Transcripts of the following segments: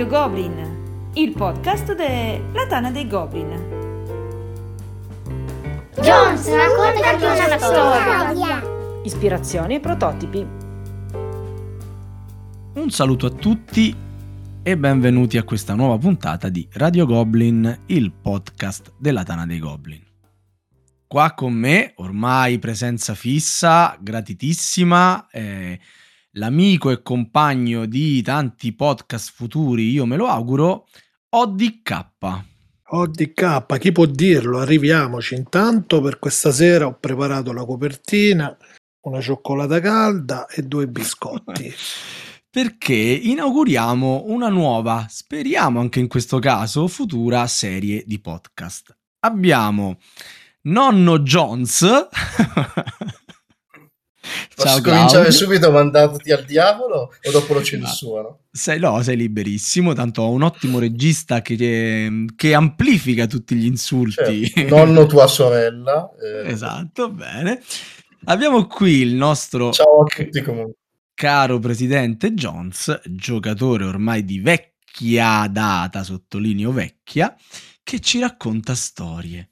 Radio Goblin, il podcast della Tana dei Goblin. Jones, raccontaci una storia. Ispirazioni e prototipi. Un saluto a tutti e benvenuti a questa nuova puntata di Radio Goblin, il podcast della Tana dei Goblin. Qua con me, ormai presenza fissa, gratitissima, eh, l'amico e compagno di tanti podcast futuri, io me lo auguro, ODK. ODK, chi può dirlo? Arriviamoci. Intanto per questa sera ho preparato la copertina, una cioccolata calda e due biscotti. Perché inauguriamo una nuova, speriamo anche in questo caso, futura serie di podcast. Abbiamo Nonno Jones. Posso cominciare subito mandandoti al diavolo o dopo lo censuro? Sei, no, sei liberissimo, tanto ho un ottimo regista che, che amplifica tutti gli insulti. Certo, nonno tua sorella. Eh. Esatto, bene. Abbiamo qui il nostro... Ciao a tutti comunque. Caro presidente Jones, giocatore ormai di vecchia data, sottolineo vecchia, che ci racconta storie.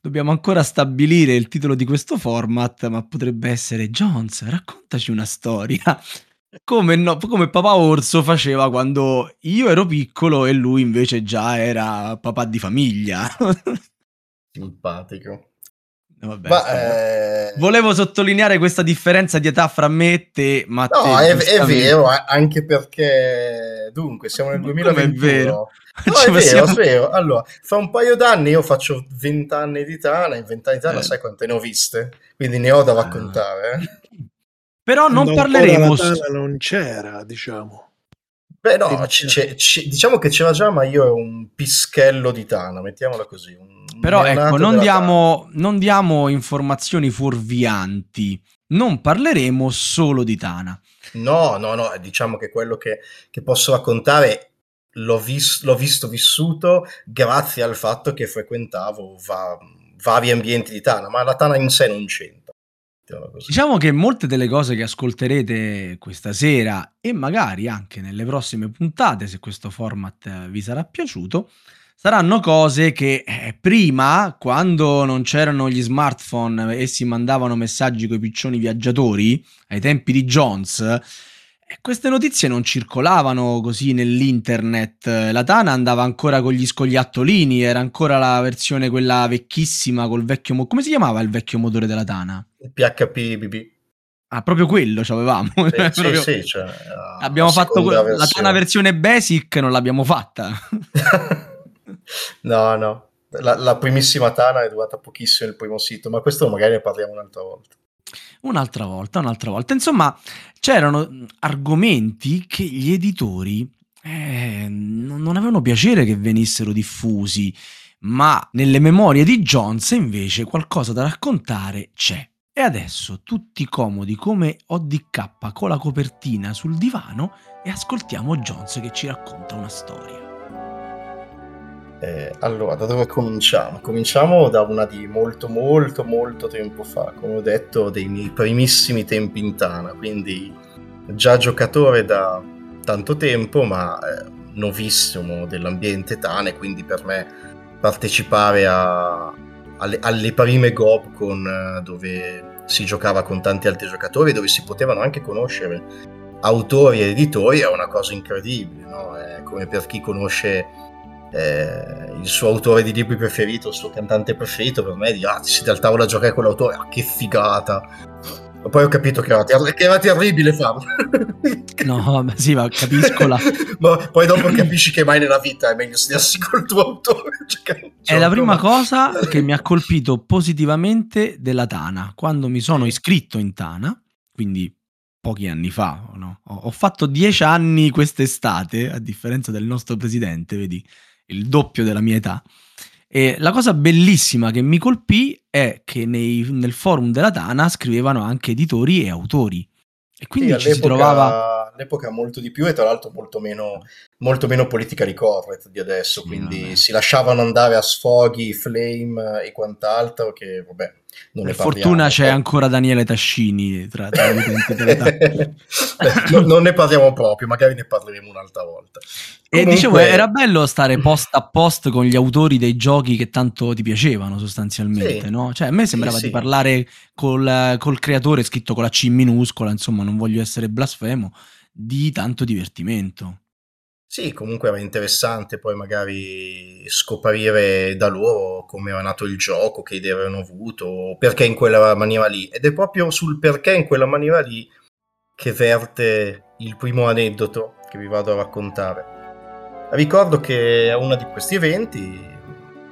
Dobbiamo ancora stabilire il titolo di questo format, ma potrebbe essere Jones, raccontaci una storia. Come, no, come papà Orso faceva quando io ero piccolo e lui invece già era papà di famiglia. Simpatico. Vabbè, Ma, eh... Volevo sottolineare questa differenza di età fra me e te, ma no, è, è, vero, anche perché dunque siamo nel 2021. è vero. No, è vero, è vero. Allora, fa un paio d'anni io faccio 20 anni di Tana, in 20 anni di Tana eh. sai quante ne ho viste? Quindi ne ho da raccontare. Eh. Però non Quando parleremo... Tana non c'era, diciamo. Beh no, c- c- c- diciamo che c'era già, ma io ero un pischello di Tana, mettiamola così. Però ecco, non diamo, non diamo informazioni fuorvianti, non parleremo solo di Tana. No, no, no, diciamo che quello che, che posso raccontare l'ho, vis- l'ho, visto vissuto grazie al fatto che frequentavo va- vari ambienti di Tana, ma la Tana in sé non c'entra. Diciamo che molte delle cose che ascolterete questa sera e magari anche nelle prossime puntate, se questo format vi sarà piaciuto, saranno cose che eh, prima, quando non c'erano gli smartphone e si mandavano messaggi con i piccioni viaggiatori, ai tempi di Jones, queste notizie non circolavano così nell'internet. La Tana andava ancora con gli scogliattolini, era ancora la versione quella vecchissima col vecchio... Mo- come si chiamava il vecchio motore della Tana? Il PHP Ah, proprio quello ci avevamo. Sì, proprio... sì, cioè, abbiamo fatto que- la Tana versione basic, non l'abbiamo fatta. no, no. La, la primissima Tana è durata pochissimo il primo sito, ma questo magari ne parliamo un'altra volta. Un'altra volta, un'altra volta. Insomma, c'erano argomenti che gli editori eh, non avevano piacere che venissero diffusi, ma nelle memorie di Jones invece qualcosa da raccontare c'è. E adesso tutti comodi come ODK con la copertina sul divano e ascoltiamo Jones che ci racconta una storia. Eh, allora, da dove cominciamo? Cominciamo da una di molto, molto, molto tempo fa, come ho detto, dei miei primissimi tempi in Tana, quindi già giocatore da tanto tempo, ma eh, novissimo dell'ambiente Tana, e quindi per me partecipare a, alle, alle, prime Gob con, eh, dove si giocava con tanti altri giocatori, dove si potevano anche conoscere autori e editori, è una cosa incredibile, no? È come per chi conosce eh, il suo autore di libri preferito, il suo cantante preferito, per me di ah, si al tavolo a giocare con l'autore, ah, che figata. Ma poi ho capito che era, ter- che era terribile farlo. no, ma sì, ma capisco la... ma poi dopo capisci che mai nella vita è meglio sedersi col tuo autore. È la prima cosa che mi ha colpito positivamente della Tana. Quando mi sono iscritto in Tana, quindi pochi anni fa, no? ho fatto dieci anni quest'estate, a differenza del nostro presidente, vedi? Il doppio della mia età. E la cosa bellissima che mi colpì è che nei, nel forum della Tana scrivevano anche editori e autori. E quindi sì, ci si trovava... All'epoca molto di più e tra l'altro molto meno, molto meno politically correct di adesso, quindi vabbè. si lasciavano andare a sfoghi, flame e quant'altro che, vabbè, Non Per parliamo. fortuna c'è ancora Daniele Tascini tra, tra dell'età. Beh, no- non ne parliamo proprio, magari ne parleremo un'altra volta. E Comunque- dicevo, era bello stare post a post con gli autori dei giochi che tanto ti piacevano sostanzialmente, Sì. no? Cioè a me sembrava Sì, di sì. parlare col, col creatore scritto con la C minuscola, insomma non voglio essere blasfemo, di tanto divertimento. Sì, comunque era interessante poi magari scoprire da loro come era nato il gioco, che idee avevano avuto, perché in quella maniera lì. Ed è proprio sul perché in quella maniera lì che verte il primo aneddoto che vi vado a raccontare. Ricordo che a uno di questi eventi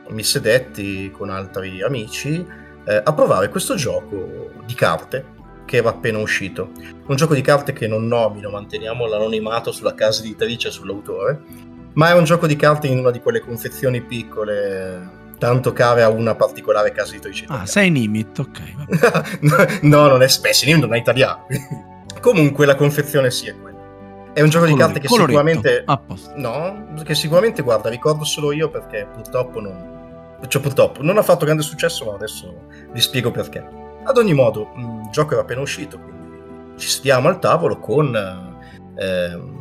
mi sedetti con altri amici eh, a provare questo gioco di carte che era appena uscito. Un gioco di carte che non nomino, manteniamo l'anonimato sulla casa editrice e sull'autore, ma è un gioco di carte in una di quelle confezioni piccole, tanto care a una particolare casa editrice. Ah, italiana. sei Nimit, ok. no, non è Spessi, non è italiano. Comunque la confezione sì è quella. È un gioco di carte che Coloretto, sicuramente... a posto. No, che sicuramente, guarda, ricordo solo io perché purtroppo non... Cioè, purtroppo, non ha fatto grande successo, ma adesso vi spiego perché. Ad ogni modo, il gioco era appena uscito, quindi ci sediamo al tavolo con... ehm,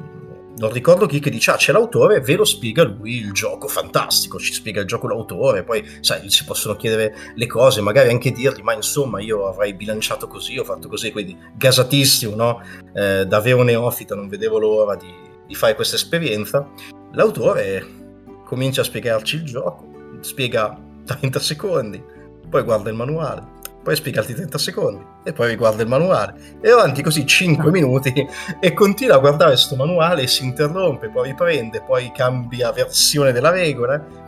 non ricordo chi che dice, ah c'è l'autore, ve lo spiega lui il gioco, fantastico, ci spiega il gioco l'autore, poi sai, si possono chiedere le cose, magari anche dirgli, ma insomma io avrei bilanciato così, ho fatto così, quindi gasatissimo, no? Eh, da vero neofita non vedevo l'ora di, di fare questa esperienza. L'autore comincia a spiegarci il gioco, spiega 30 secondi, poi guarda il manuale, poi spiega altri 30 secondi e poi riguarda il manuale e avanti così 5 minuti e continua a guardare questo manuale e si interrompe, poi riprende, poi cambia versione della regola.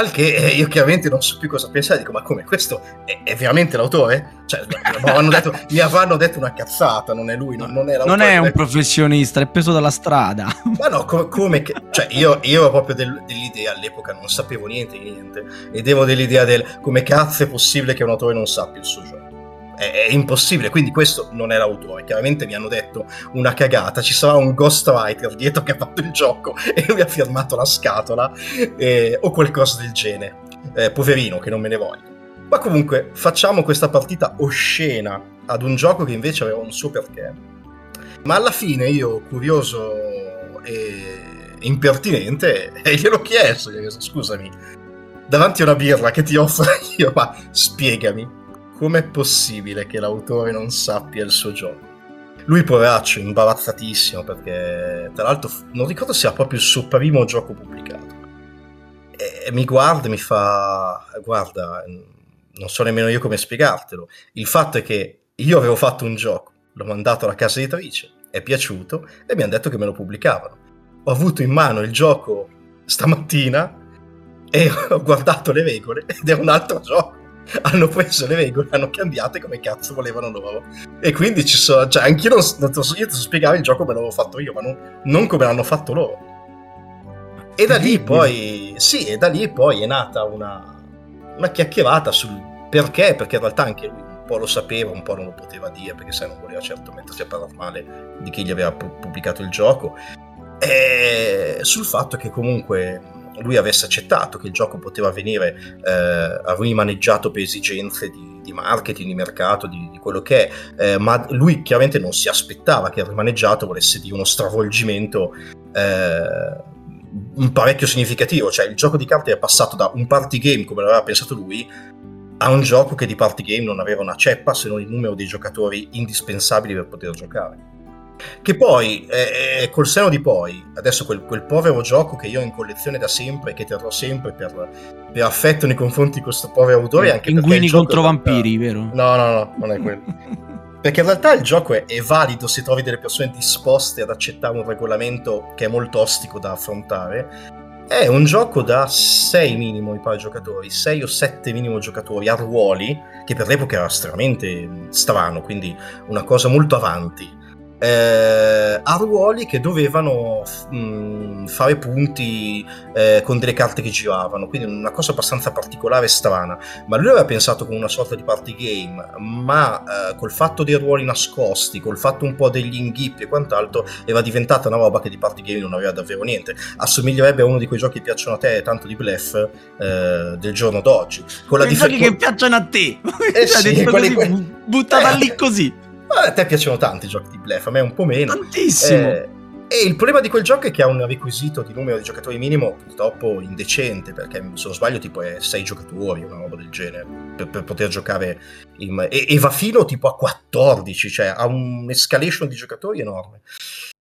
Al che eh, io chiaramente non so più cosa pensare, dico ma come questo è, è veramente l'autore? Cioè, mi avranno detto, mi avranno detto una cazzata, non è lui, non, non è l'autore. Non è un professionista, è preso dalla strada. ma no, co- come che... Cioè, io, io ero proprio del- dell'idea, all'epoca non sapevo niente di niente, ed ero dell'idea del come cazzo è possibile che un autore non sappia il suo gioco. È, è impossibile, quindi questo non è l'autore. Chiaramente mi hanno detto una cagata, ci sarà un ghostwriter dietro che ha fatto il gioco e lui ha firmato la scatola eh, o qualcosa del genere. Eh, poverino, che non me ne voglio. Ma comunque, facciamo questa partita oscena ad un gioco che invece aveva un suo perché. Ma alla fine io, curioso e impertinente, e gliel'ho chiesto, gli ho chiesto, scusami, davanti a una birra che ti offro io, ma spiegami, com'è possibile che l'autore non sappia il suo gioco? Lui, poveraccio, imbarazzatissimo, perché tra l'altro non ricordo se era proprio il suo primo gioco pubblicato. E, e mi guarda e mi fa, guarda, non so nemmeno io come spiegartelo. Il fatto è che io avevo fatto un gioco, l'ho mandato alla casa editrice, è piaciuto e mi hanno detto che me lo pubblicavano. Ho avuto in mano il gioco stamattina e ho guardato le regole ed è un altro gioco. Hanno preso le regole, hanno cambiate come cazzo volevano loro. E quindi ci sono, cioè, anch'io non, non so, io ti so spiegare il gioco come l'avevo fatto io, ma non, non come l'hanno fatto loro. E da lì poi, sì, e da lì poi è nata una, una chiacchierata sul perché, perché in realtà anche lui un po' lo sapeva, un po' non lo poteva dire, perché sai, non voleva certo mettersi a parlare male di chi gli aveva pu- pubblicato il gioco. E sul fatto che comunque lui avesse accettato che il gioco poteva venire eh, rimaneggiato per esigenze di, di marketing, di mercato, di, di quello che è, eh, ma lui chiaramente non si aspettava che il rimaneggiato volesse dire uno stravolgimento eh, parecchio significativo, cioè il gioco di carte è passato da un party game come l'aveva pensato lui a un gioco che di party game non aveva una ceppa se non il numero di giocatori indispensabili per poter giocare. Che poi, eh, eh, col seno di poi, adesso quel, quel povero gioco che io ho in collezione da sempre e che terrò sempre per, per affetto nei confronti di questo povero autore, anche Pinguini contro realtà- vampiri, vero? No, no, no, non è quello. Perché in realtà il gioco è, è valido se trovi delle persone disposte ad accettare un regolamento che è molto ostico da affrontare. È un gioco da 6 minimo, mi pare, giocatori, 6 o 7 minimo giocatori a ruoli, che per l'epoca era estremamente strano, quindi una cosa molto avanti. Eh, a ruoli che dovevano mh, fare punti eh, con delle carte che giravano, quindi una cosa abbastanza particolare e strana. Ma lui aveva pensato come una sorta di party game, ma eh, col fatto dei ruoli nascosti, col fatto un po' degli inghippi e quant'altro, era diventata una roba che di party game non aveva davvero niente. Assomiglierebbe a uno di quei giochi che piacciono a te, tanto di bluff, eh, del giorno d'oggi. Con la differenza che piacciono a te, eh sì, quelli, così, buttata lì così. A te piacciono tanto i giochi di bluff, a me un po' meno. Tantissimo. Eh, e il problema di quel gioco è che ha un requisito di numero di giocatori minimo purtroppo indecente, perché se non sbaglio tipo è 6 giocatori, una roba del genere, per, per poter giocare in... e, e, va fino tipo a 14, cioè ha un'escalation di giocatori enorme.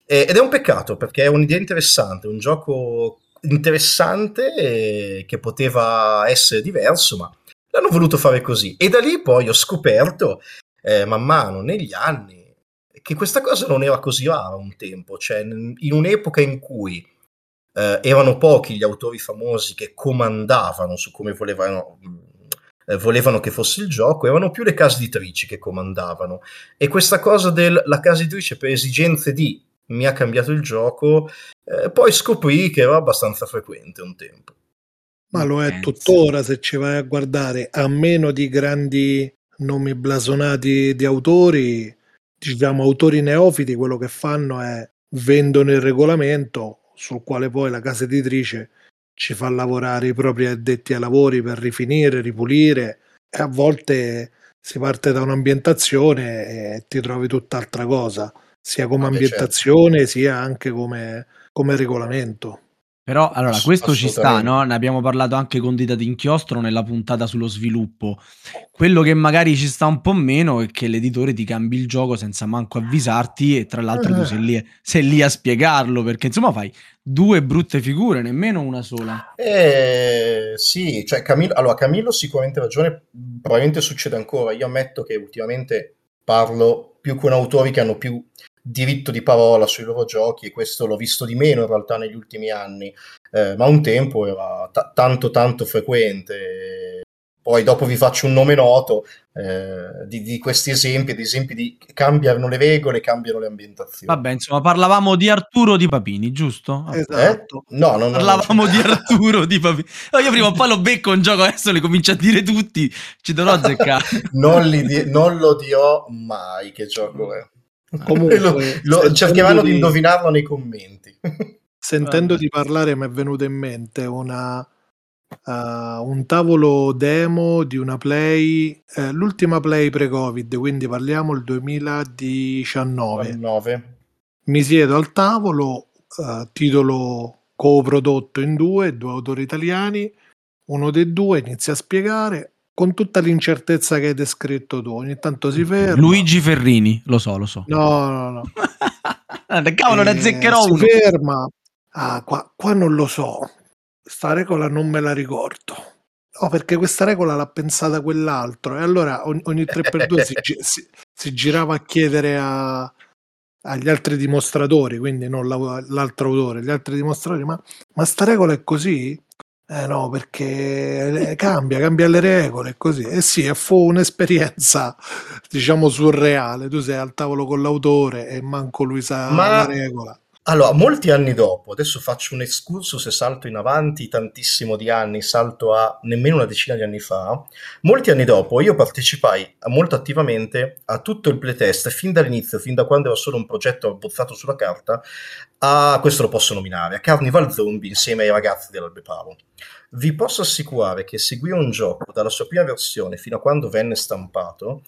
E, ed è un peccato, perché è un'idea interessante, un gioco interessante che poteva essere diverso, ma l'hanno voluto fare così. E da lì poi ho scoperto eh, man mano negli anni che questa cosa non era così rara un tempo, cioè in un'epoca in cui eh, erano pochi gli autori famosi che comandavano su come volevano, eh, volevano che fosse il gioco, erano più le case editrici che comandavano. E questa cosa della casa editrice per esigenze di mi ha cambiato il gioco, eh, poi scoprì che era abbastanza frequente un tempo. Ma lo è tuttora se ci vai a guardare, a meno di grandi nomi blasonati di autori, diciamo autori neofiti, quello che fanno è vendono il regolamento sul quale poi la casa editrice ci fa lavorare i propri addetti ai lavori per rifinire, ripulire e a volte si parte da un'ambientazione e ti trovi tutt'altra cosa, sia come ah, ambientazione certo. sia anche come, come regolamento. Però allora, questo ci sta, no? Ne abbiamo parlato anche con Dita d'Inchiostro nella puntata sullo sviluppo. Quello che magari ci sta un po' meno è che l'editore ti cambi il gioco senza manco avvisarti e tra l'altro tu sei lì, sei lì a spiegarlo perché insomma fai due brutte figure, nemmeno una sola. Eh, sì, cioè Camillo, allora Camillo sicuramente ragione, probabilmente succede ancora. Io ammetto che ultimamente parlo più con autori che hanno più diritto di parola sui loro giochi e questo l'ho visto di meno in realtà negli ultimi anni, eh, ma un tempo era t- tanto tanto frequente. Poi dopo vi faccio un nome noto eh, di, di, questi esempi, di esempi di cambiano le regole, cambiano le ambientazioni. Vabbè, insomma, parlavamo di Arturo di Papini, giusto? Esatto. Eh? No, non, parlavamo non di Arturo di Papini. No, io prima o poi lo becco un gioco, adesso le comincio a dire tutti, ci dovrò azzeccare. non, di- non lo dirò mai che gioco è. Comunque, lo, lo, cercheranno di... di indovinarlo nei commenti. Sentendo di parlare mi è venuto in mente una, uh, un tavolo demo di una play, eh, l'ultima play pre-Covid, quindi parliamo del 2019. 9. Mi siedo al tavolo, uh, titolo co-prodotto in due, due autori italiani, uno dei due inizia a spiegare, con tutta l'incertezza che hai descritto tu. Ogni tanto si ferma. Luigi Ferrini, lo so, lo so. No, no, no. Cavolo, ne azzeccherò si uno. Si ferma. Ah, qua, qua non lo so. Sta regola non me la ricordo. No, perché questa regola l'ha pensata quell'altro. E allora ogni, ogni 3x2 si, si, si, girava a chiedere a, agli altri dimostratori, quindi non la, l'altro autore, gli altri dimostratori, ma, ma sta regola è così? Eh no, perché cambia, cambia le regole, così. E eh sì, fu un'esperienza, diciamo, surreale. Tu sei al tavolo con l'autore e manco lui sa Ma... la regola. Allora, molti anni dopo, adesso faccio un excursus e salto in avanti tantissimo di anni, salto a nemmeno una decina di anni fa. Molti anni dopo io partecipai molto attivamente a tutto il playtest, fin dall'inizio, fin da quando era solo un progetto abbozzato sulla carta, a, questo lo posso nominare, a Carnival Zombie insieme ai ragazzi dell'Albeparo. Vi posso assicurare che seguire un gioco dalla sua prima versione fino a quando venne stampato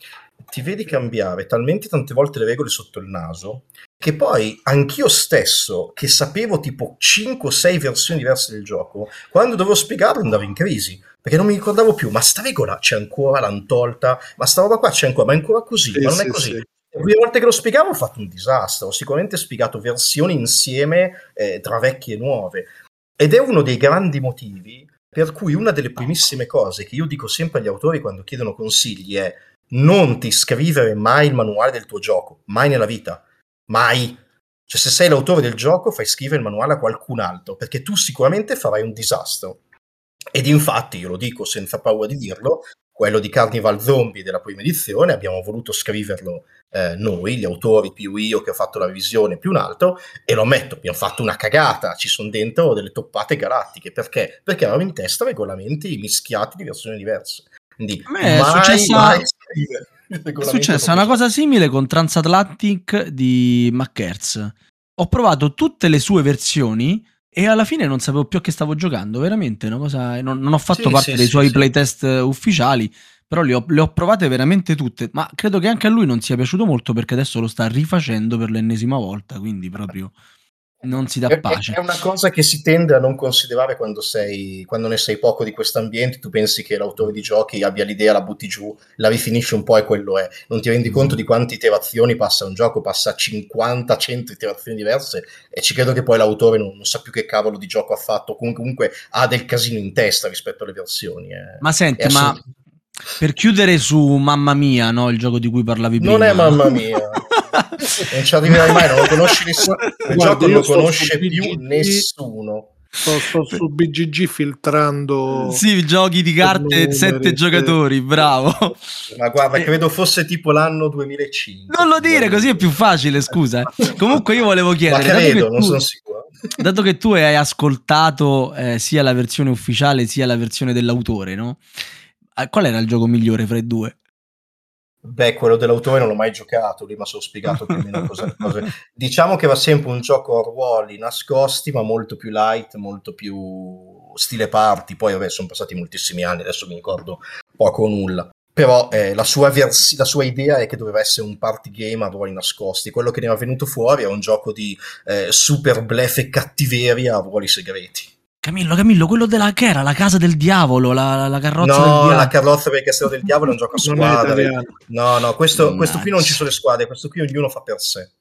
ti vedi cambiare talmente tante volte le regole sotto il naso che poi anch'io stesso, che sapevo tipo 5 o 6 versioni diverse del gioco, quando dovevo spiegarlo andavo in crisi, perché non mi ricordavo più, ma sta regola c'è ancora, l'hanno tolta, ma sta roba qua c'è ancora, ma è ancora così, sì, ma non sì, è così. Sì. Le volte che lo spiegavo ho fatto un disastro, ho sicuramente spiegato versioni insieme eh, tra vecchie e nuove. Ed è uno dei grandi motivi per cui una delle primissime cose che io dico sempre agli autori quando chiedono consigli è non ti scrivere mai il manuale del tuo gioco, mai nella vita, mai. Cioè se sei l'autore del gioco fai scrivere il manuale a qualcun altro, perché tu sicuramente farai un disastro. Ed infatti, io lo dico senza paura di dirlo, quello di Carnival Zombie della prima edizione, abbiamo voluto scriverlo eh, noi, gli autori, più io che ho fatto la revisione, più un altro, e lo ammetto, abbiamo fatto una cagata, ci sono dentro delle toppate galattiche, perché? Perché avevamo in testa regolamenti mischiati di versioni diverse. Quindi A me è mai, successa- mai È successa una cosa simile con Transatlantic di McKertz. Ho provato tutte le sue versioni e alla fine non sapevo più a che stavo giocando. Veramente una cosa. Non, non ho fatto Sì, parte sì, dei sì, suoi playtest eh, ufficiali. Però le ho, le ho provate veramente tutte. Ma credo che anche a lui non sia piaciuto molto perché adesso lo sta rifacendo per l'ennesima volta. Quindi proprio non si dà È, pace. è una cosa che si tende a non considerare quando, sei, quando ne sei poco di questo ambiente. Tu pensi che l'autore di giochi abbia l'idea, la butti giù, la rifinisce un po' e quello è. Non ti rendi conto di quante iterazioni passa un gioco, passa 50, 100 iterazioni diverse e ci credo che poi l'autore non, non sa più che cavolo di gioco ha fatto. Comunque, comunque ha del casino in testa rispetto alle versioni. eh. Ma senti, È ma per chiudere su Mamma Mia, no? il gioco di cui parlavi prima. Non è mamma mia. non ci arriverai mai, non lo conosci nessuno. Il Guarda, gioco non io lo conosce più BGG. nessuno. Sto, sto su BGG filtrando. Sì, giochi di carte, sette giocatori, bravo. Ma guarda, Eh. credo fosse tipo l'anno 2005. Non lo dire, così è più facile, scusa. Comunque io volevo Ma chiedere, dato credo, non tu- sono sicuro. dato che tu hai ascoltato eh, sia la versione ufficiale sia la versione dell'autore, no? Eh, Qual era il gioco migliore fra i due? Beh, quello dell'autore non l'ho mai giocato, lì mi sono spiegato più o meno cosa, cosa- Diciamo che era sempre un gioco a ruoli nascosti, ma molto più light, molto più stile party. Poi, vabbè, sono passati moltissimi anni, adesso mi ricordo poco o nulla. Però eh, la, sua vers- la sua idea è che doveva essere un party game a ruoli nascosti. Quello che ne era venuto fuori era un gioco di eh, super blef e cattiveria a ruoli segreti. Camillo, Camillo, quello della che era la casa del diavolo, la, la- carrozza del No, diavolo. la carrozza per il castello del diavolo è un gioco a squadre. No, no, questo, questo qui non ci sono le squadre, questo qui ognuno fa per sé.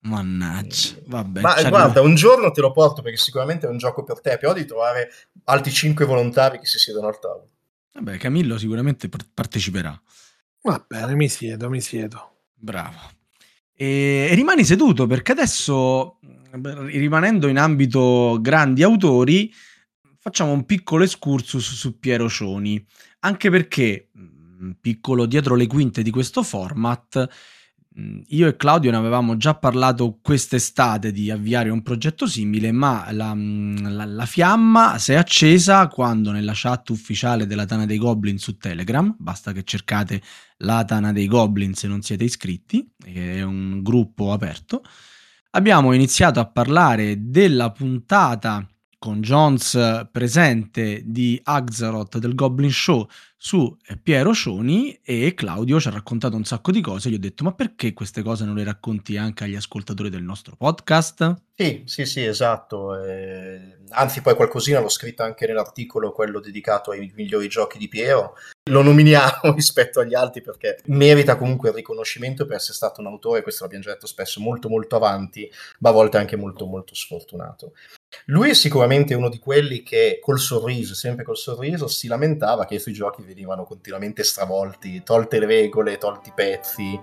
Mannaggia, vabbè. Ma guarda, un giorno te lo porto perché sicuramente è un gioco per te, però di trovare altri 5 volontari che si siedono al tavolo. vabbè, Camillo sicuramente par- parteciperà. Va bene, mi siedo, mi siedo. Bravo. E, e rimani seduto perché adesso, rimanendo in ambito grandi autori, facciamo un piccolo excursus su Piero Cioni. Anche perché, mh, piccolo dietro le quinte di questo format, mh, io e Claudio ne avevamo già parlato quest'estate di avviare un progetto simile, ma la, mh, la- la fiamma si è accesa quando nella chat ufficiale della Tana dei Goblin su Telegram, basta che cercate la Tana dei Goblin se non siete iscritti, è un gruppo aperto, abbiamo iniziato a parlare della puntata con Jones presente di Axaroth del Goblin Show su eh, Piero Cioni e Claudio ci ha raccontato un sacco di cose. Gli ho detto: Ma perché queste cose non le racconti anche agli ascoltatori del nostro podcast? Sì, sì, sì, esatto. eh, anzi, poi qualcosina l'ho scritta anche nell'articolo, quello dedicato ai migliori giochi di Piero. Lo nominiamo rispetto agli altri perché merita comunque il riconoscimento per essere stato un autore, questo l'abbiamo già detto spesso, molto molto avanti, ma a volte anche molto molto sfortunato. Lui è sicuramente uno di quelli che col sorriso, sempre col sorriso, si lamentava che i suoi giochi venivano continuamente stravolti, tolte le regole, tolti i pezzi,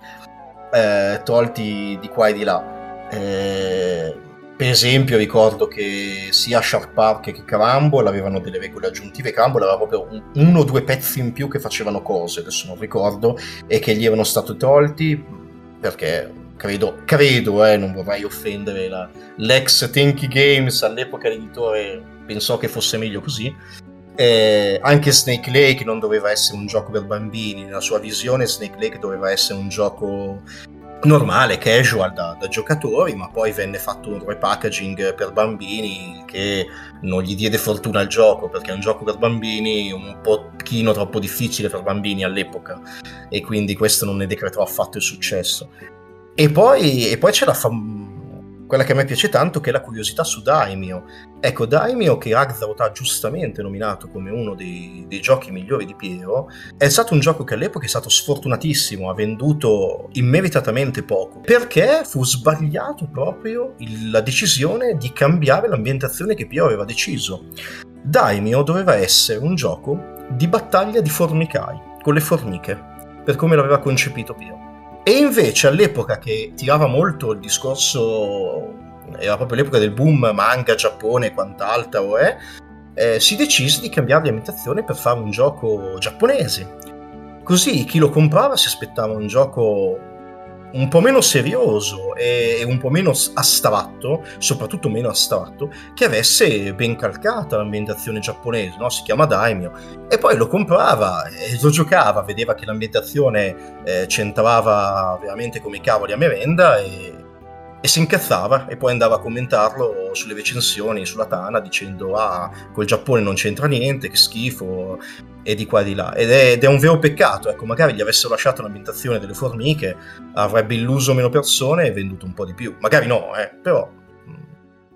eh, tolti di qua e di là. Eh, per esempio, ricordo che sia Shark Park che Crumble avevano delle regole aggiuntive. Crumble aveva proprio un- uno o due pezzi in più che facevano cose, adesso non ricordo, e che gli erano stati tolti perché credo, credo eh, non vorrei offendere la- l'ex Tenky Games, all'epoca l'editore pensò che fosse meglio così. Eh, anche Snake Lake non doveva essere un gioco per bambini, nella sua visione Snake Lake doveva essere un gioco normale, casual da, da giocatori, ma poi venne fatto un repackaging per bambini che non gli diede fortuna al gioco, perché è un gioco per bambini un pochino troppo difficile per bambini all'epoca e quindi questo non ne decretò affatto il successo. E poi, e poi c'è la fam- quella che a me piace tanto, che è la curiosità su Daimio. Ecco, Daimio, che Axaroth ha giustamente nominato come uno dei, dei giochi migliori di Piero, è stato un gioco che all'epoca è stato sfortunatissimo, ha venduto immeritatamente poco, perché fu sbagliato proprio il- la decisione di cambiare l'ambientazione che Piero aveva deciso. Daimio doveva essere un gioco di battaglia di formicai, con le formiche, per come l'aveva concepito Piero. E invece all'epoca che tirava molto il discorso, era proprio l'epoca del boom manga, Giappone e quant'altro, eh, eh, si decise di cambiare l'ambientazione per fare un gioco giapponese. così chi lo comprava si aspettava un gioco un po' meno serioso e un po' meno astratto, soprattutto meno astratto, che avesse ben calcata l'ambientazione giapponese, no? si chiama Daimyo, e poi lo comprava e lo giocava, vedeva che l'ambientazione eh, c'entrava veramente come cavoli a merenda e, e si incazzava e poi andava a commentarlo sulle recensioni sulla Tana dicendo ah col Giappone non c'entra niente che schifo e di qua e di là. Ed è, ed è un vero peccato ecco magari gli avessero lasciato l'ambientazione delle formiche avrebbe illuso meno persone e venduto un po' di più. Magari no eh, però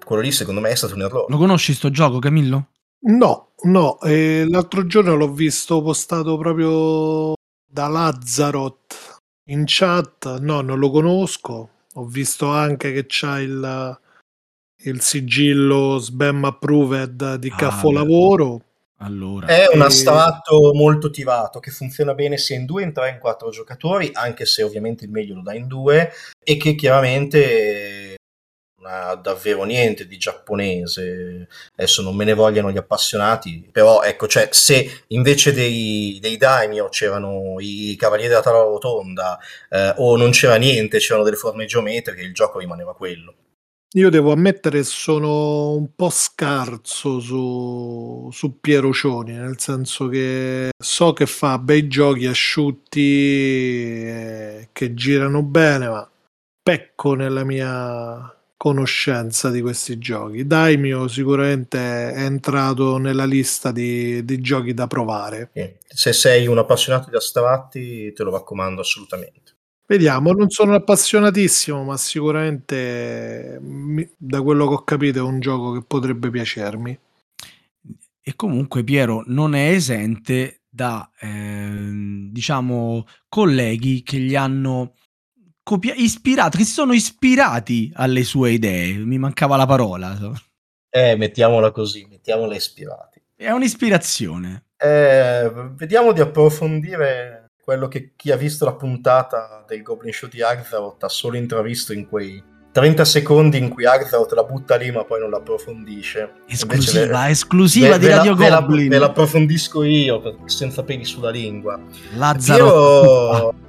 quello lì secondo me è stato un errore. Lo conosci sto gioco Camillo? No, no, eh, l'altro giorno l'ho visto postato proprio da Lazzarot in chat, no, non lo conosco, ho visto anche che c'ha il, il sigillo spam approved di Ah, capolavoro. Allora, È un E- astratto molto tirato che funziona bene sia in due, in tre, in quattro giocatori, anche se ovviamente il meglio lo dà in due, e che chiaramente ha davvero niente di giapponese. Adesso non me ne vogliano gli appassionati, però ecco, cioè, se invece dei, dei daimyo c'erano i cavalieri della tavola rotonda eh, o non c'era niente, c'erano delle forme geometriche, il gioco rimaneva quello. Io devo ammettere sono un po' scarso su, su Piero Cioni, nel senso che so che fa bei giochi asciutti eh, che girano bene, ma pecco nella mia conoscenza di questi giochi. Daimyo sicuramente è entrato nella lista di, di giochi da provare. Se sei un appassionato di astratti, te lo raccomando assolutamente. Vediamo, non sono appassionatissimo, ma sicuramente da quello che ho capito è un gioco che potrebbe piacermi. e comunque Piero non è esente da, ehm, diciamo, colleghi che gli hanno copia- ispirato, che si sono ispirati alle sue idee. Mi mancava la parola. Eh, mettiamola così, mettiamola ispirati. È un'ispirazione. Eh, vediamo di approfondire quello che chi ha visto la puntata del Goblin Show di Arzaroth ha solo intravisto in quei 30 secondi in cui Arzaroth la butta lì ma poi non la approfondisce. Esclusiva, Invece ve- esclusiva ve- di ve la- Radio ve la- Goblin. Ve l'approfondisco io senza peli sulla lingua. Lazzaro. Piero,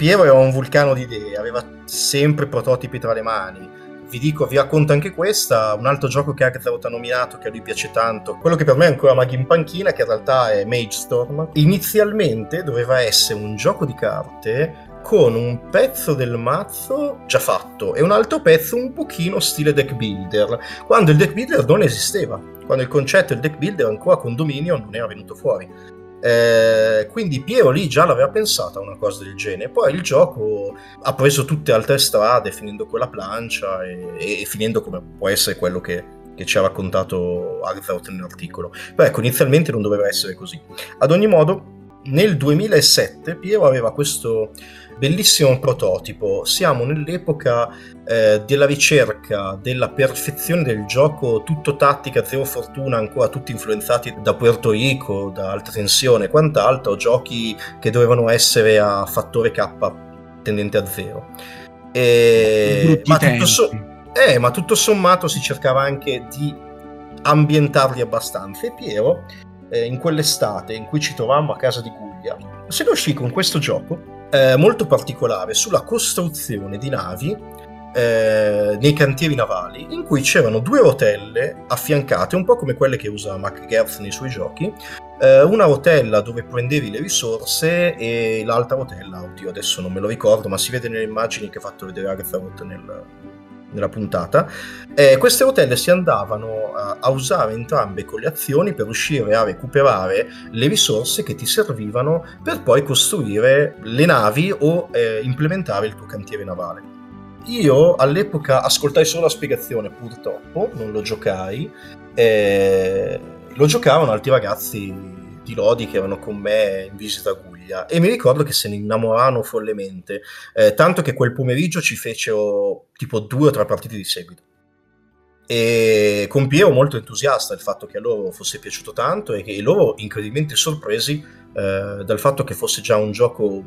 Piero era un vulcano di idee, aveva sempre prototipi tra le mani. Vi dico, vi racconto anche questa, un altro gioco che Agatha ha nominato che a lui piace tanto, quello che per me è ancora maghi in panchina, che in realtà è Mage Storm. Inizialmente doveva essere un gioco di carte con un pezzo del mazzo già fatto e un altro pezzo un pochino stile deck builder, quando il deck builder non esisteva, quando il concetto del deck builder ancora con Dominion non era venuto fuori. Eh, quindi Piero lì già l'aveva pensata una cosa del genere. Poi il gioco ha preso tutte altre strade, finendo quella plancia e, e finendo come può essere quello che, che ci ha raccontato Arzaut nell'articolo. Però ecco, inizialmente non doveva essere così. Ad ogni modo, nel 2007 Piero aveva questo bellissimo prototipo. Siamo nell'epoca eh, della ricerca della perfezione del gioco, tutto tattica, zero fortuna, ancora tutti influenzati da Puerto Rico, da alta tensione e quant'altro, giochi che dovevano essere a fattore K tendente a zero. E... Ma, tutto so- eh, ma tutto sommato si cercava anche di ambientarli abbastanza e Piero eh, in quell'estate in cui ci trovammo a casa di Guglia se ne uscì con questo gioco eh, molto particolare sulla costruzione di navi eh, nei cantieri navali in cui c'erano due rotelle affiancate un po' come quelle che usa MacGertz nei suoi giochi. Eh, una rotella dove prendevi le risorse e l'altra rotella oddio adesso non me lo ricordo ma si vede nelle immagini che ha fatto vedere Agatha nel, nella puntata eh, queste rotelle si andavano a, a usare entrambe con le azioni per riuscire a recuperare le risorse che ti servivano per poi costruire le navi o eh, implementare il tuo cantiere navale. Io all'epoca ascoltai solo la spiegazione, purtroppo, non lo giocai. eh, lo giocavano altri ragazzi di Lodi che erano con me in visita a Guglia e mi ricordo che se ne innamorarono follemente, eh, tanto che quel pomeriggio ci fecero tipo due o tre partite di seguito. E con Piero molto entusiasta del fatto che a loro fosse piaciuto tanto e che loro incredibilmente sorpresi eh, dal fatto che fosse già un gioco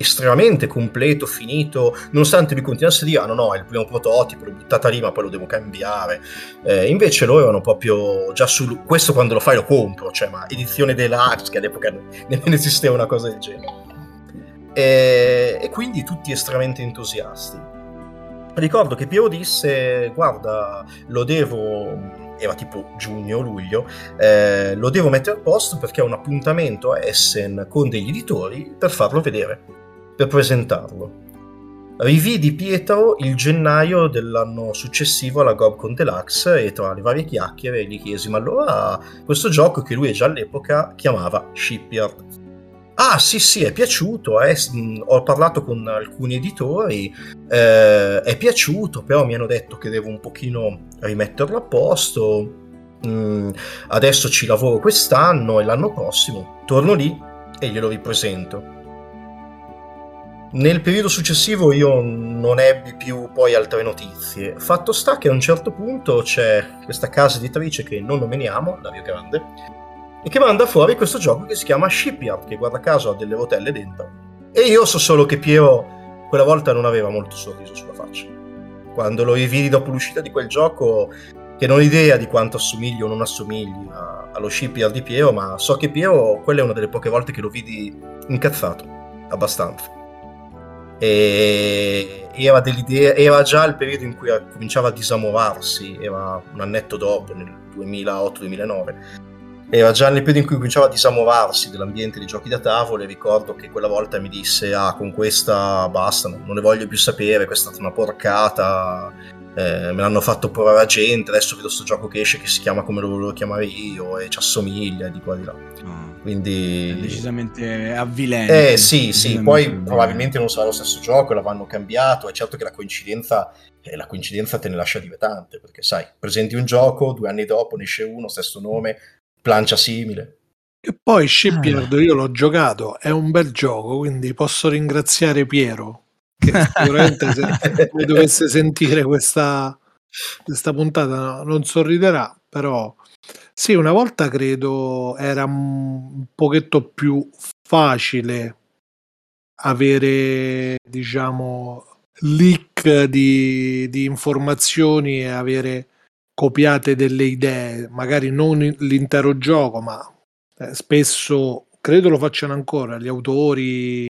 estremamente completo, finito, nonostante lui continuasse a dire, ah no no, è il primo prototipo, l'ho buttata lì, ma poi lo devo cambiare. Eh, invece loro erano proprio già su... Questo quando lo fai lo compro, cioè, ma edizione deluxe, che all'epoca nemmeno esisteva una cosa del genere. E, e quindi tutti estremamente entusiasti. Ricordo che Piero disse, guarda, lo devo era tipo giugno-luglio, eh, lo devo mettere a posto perché ho un appuntamento a Essen con degli editori per farlo vedere per presentarlo. Rividi Pietro il gennaio dell'anno successivo alla GobCon Deluxe e tra le varie chiacchiere gli chiesi ma allora questo gioco che lui già all'epoca chiamava Shipyard. Ah sì sì è piaciuto, eh, ho parlato con alcuni editori, eh, è piaciuto però mi hanno detto che devo un pochino rimetterlo a posto, mm, adesso ci lavoro quest'anno e l'anno prossimo torno lì e glielo ripresento nel periodo successivo io non ebbi più poi altre notizie. Fatto sta che a un certo punto c'è questa casa editrice che non nominiamo, la Rio Grande, e che manda fuori questo gioco che si chiama Shipyard, che guarda caso ha delle rotelle dentro. E io so solo che Piero quella volta non aveva molto sorriso sulla faccia. Quando lo rividi dopo l'uscita di quel gioco, che non ho idea di quanto assomigli o non assomigli a, allo Shipyard di Piero, ma so che Piero, quella è una delle poche volte che lo vidi incazzato, abbastanza e era, era già il periodo in cui cominciava a disamorarsi, era un annetto dopo, nel 2008-2009. Era già nel periodo in cui cominciava a disamorarsi dell'ambiente dei giochi da tavolo e ricordo che quella volta mi disse ah con questa basta, non ne voglio più sapere, questa è stata una porcata, eh, me l'hanno fatto provare a gente, adesso vedo sto gioco che esce che si chiama come lo volevo chiamare io e ci assomiglia di qua di là. Mm. Quindi... È decisamente avvilente. Eh sì, sì, poi avvilente. probabilmente non sarà lo stesso gioco, l'avranno cambiato, è certo che la coincidenza, eh, la coincidenza te ne lascia dire tante, perché sai, presenti un gioco, due anni dopo ne esce uno, stesso nome, plancia simile. E poi Shipyard ah. io l'ho giocato, è un bel gioco, quindi posso ringraziare Piero che sicuramente se dovesse sentire questa, questa puntata non sorriderà, però sì, una volta credo era un pochetto più facile avere, diciamo, leak di, di informazioni e avere copiate delle idee, magari non l'intero gioco, ma eh, spesso credo lo facciano ancora gli autori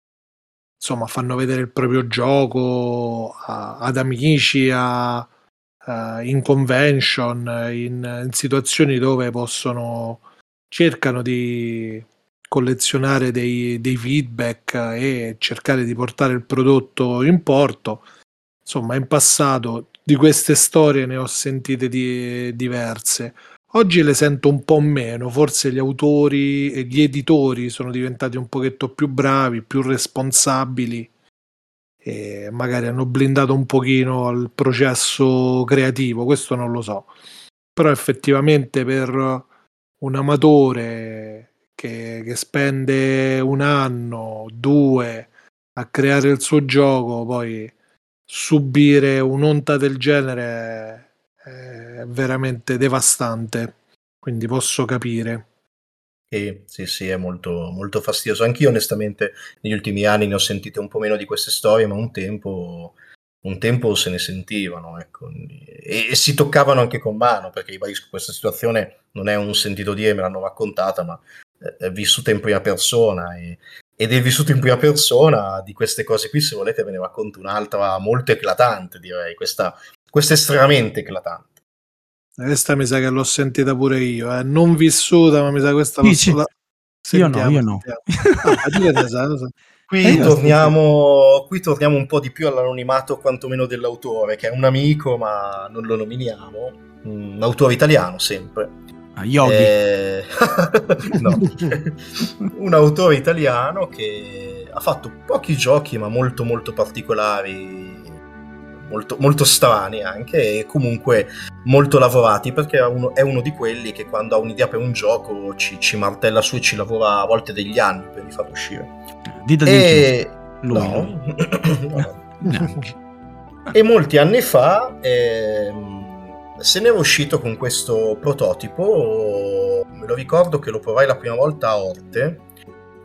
insomma fanno vedere il proprio gioco a, ad amici, a, a, in convention, in, in, situazioni dove possono cercano di collezionare dei, dei, feedback e cercare di portare il prodotto in porto. Insomma, in passato di queste storie ne ho sentite di, diverse. Oggi le sento un po' meno, forse gli autori e gli editori sono diventati un pochetto più bravi, più responsabili e magari hanno blindato un pochino il processo creativo, questo non lo so. Però effettivamente per un amatore che, che spende un anno, due a creare il suo gioco, poi subire un'onta del genere veramente devastante, quindi posso capire. Sì, sì, sì, è molto, molto fastidioso. Anch'io onestamente negli ultimi anni ne ho sentite un po' meno di queste storie, ma un tempo, un tempo se ne sentivano, ecco. e, e, si toccavano anche con mano, perché questa situazione non è un sentito dire, me l'hanno raccontata, ma è vissuta in prima persona e, ed è vissuto in prima persona di queste cose qui, se volete ve ne racconto un'altra molto eclatante, direi, questa questa è estremamente eclatante. Questa mi sa che l'ho sentita pure io, eh. non vissuta, ma mi sa questa Dici, la... Io no, io no. Ah, qui, eh, torniamo, qui torniamo un po' di più all'anonimato quantomeno dell'autore, che è un amico, ma non lo nominiamo, un autore italiano sempre. Ah, Yogi. Eh... no. un autore italiano che ha fatto pochi giochi, ma molto molto particolari molto, molto strani anche e comunque molto lavorati perché è uno, è uno, di quelli che quando ha un'idea per un gioco ci, ci, martella su e ci lavora a volte degli anni per rifarlo uscire. Dita e... Lui, no. no. e molti anni fa eh, se ne è uscito con questo prototipo, me lo ricordo che lo provai la prima volta a Orte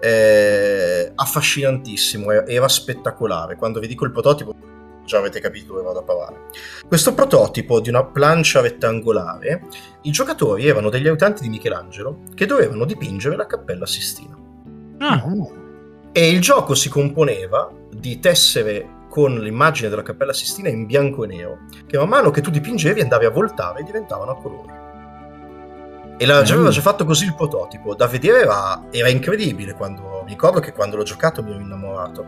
eh, affascinantissimo, era spettacolare. Quando vi dico il prototipo, già avete capito dove vado a parlare. Questo prototipo di una plancia rettangolare, i giocatori erano degli aiutanti di Michelangelo che dovevano dipingere la Cappella Sistina. Ah, E il gioco si componeva di tessere con l'immagine della Cappella Sistina in bianco e nero, che man mano che tu dipingevi andavi a voltare e diventavano a colori. E la, già aveva già fatto così il prototipo, da vedere era, era incredibile, quando, mi ricordo che quando l'ho giocato mi ero innamorato,